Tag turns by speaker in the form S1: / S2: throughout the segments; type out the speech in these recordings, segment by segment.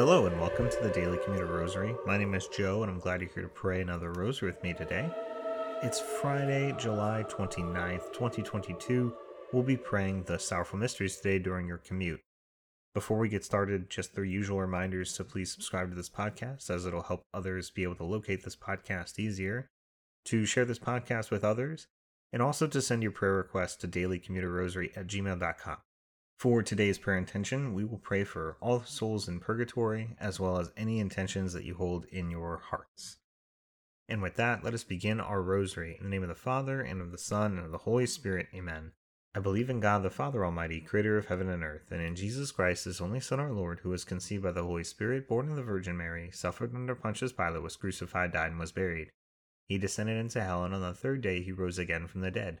S1: Hello and welcome to the Daily Commuter Rosary. My name is Joe and I'm glad you're here to pray another rosary with me today. It's Friday, July 29th, 2022. We'll be praying the Sorrowful Mysteries today during your commute. Before we get started, just the usual reminders to please subscribe to this podcast as it'll help others be able to locate this podcast easier, to share this podcast with others, and also to send your prayer requests to dailycommuterrosary at gmail.com. For today's prayer intention, we will pray for all souls in purgatory, as well as any intentions that you hold in your hearts. And with that, let us begin our rosary. In the name of the Father, and of the Son, and of the Holy Spirit. Amen. I believe in God the Father Almighty, creator of heaven and earth, and in Jesus Christ, his only Son, our Lord, who was conceived by the Holy Spirit, born of the Virgin Mary, suffered under Pontius Pilate, was crucified, died, and was buried. He descended into hell, and on the third day he rose again from the dead.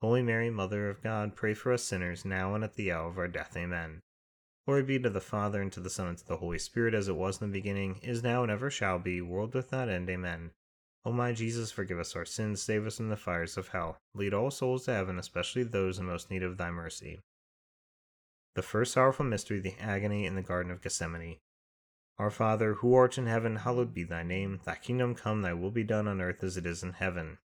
S1: Holy Mary, Mother of God, pray for us sinners, now and at the hour of our death. Amen. Glory be to the Father, and to the Son, and to the Holy Spirit, as it was in the beginning, is now, and ever shall be, world without end. Amen. O my Jesus, forgive us our sins, save us from the fires of hell. Lead all souls to heaven, especially those in most need of thy mercy. The first sorrowful mystery, the agony in the Garden of Gethsemane. Our Father, who art in heaven, hallowed be thy name. Thy kingdom come, thy will be done on earth as it is in heaven.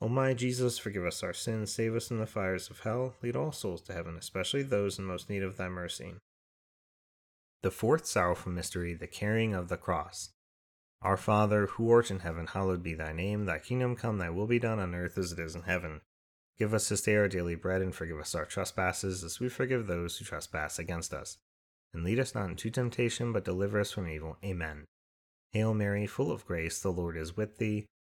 S1: O my Jesus, forgive us our sins, save us from the fires of hell, lead all souls to heaven, especially those in most need of thy mercy. The fourth sorrowful mystery, the carrying of the cross. Our Father, who art in heaven, hallowed be thy name. Thy kingdom come, thy will be done on earth as it is in heaven. Give us this day our daily bread, and forgive us our trespasses, as we forgive those who trespass against us and lead us not into temptation, but deliver us from evil. Amen. Hail Mary, full of grace, the Lord is with thee.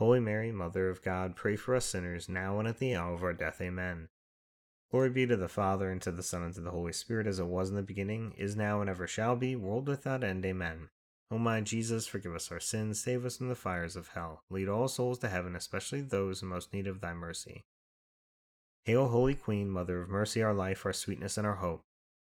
S1: Holy Mary, Mother of God, pray for us sinners, now and at the hour of our death. Amen. Glory be to the Father, and to the Son, and to the Holy Spirit, as it was in the beginning, is now, and ever shall be, world without end. Amen. O my Jesus, forgive us our sins, save us from the fires of hell, lead all souls to heaven, especially those in most need of thy mercy. Hail, Holy Queen, Mother of mercy, our life, our sweetness, and our hope.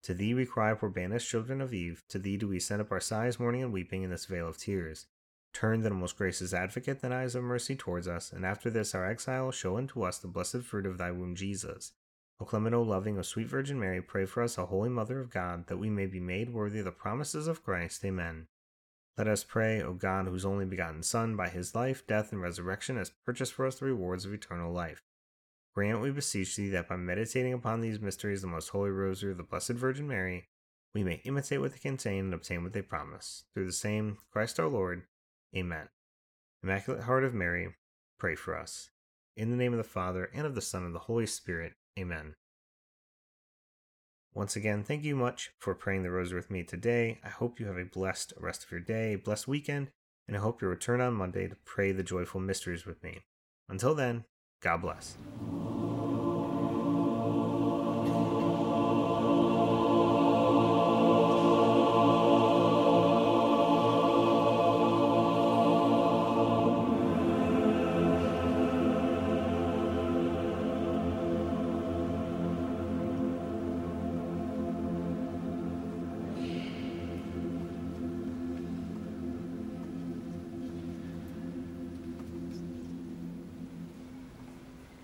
S1: To thee we cry, poor banished children of Eve. To thee do we send up our sighs, mourning and weeping in this vale of tears. Turn then, most gracious advocate, thine eyes of mercy towards us, and after this our exile, show unto us the blessed fruit of thy womb, Jesus. O clement, O loving, O sweet Virgin Mary, pray for us, O holy Mother of God, that we may be made worthy of the promises of Christ. Amen. Let us pray, O God, whose only begotten Son, by his life, death, and resurrection, has purchased for us the rewards of eternal life. Grant, we beseech thee, that by meditating upon these mysteries the most holy rosary of the Blessed Virgin Mary, we may imitate what they contain and obtain what they promise. Through the same Christ our Lord. Amen. Immaculate Heart of Mary, pray for us. In the name of the Father, and of the Son, and of the Holy Spirit. Amen. Once again, thank you much for praying the rosary with me today. I hope you have a blessed rest of your day, blessed weekend, and I hope you return on Monday to pray the joyful mysteries with me. Until then, God bless.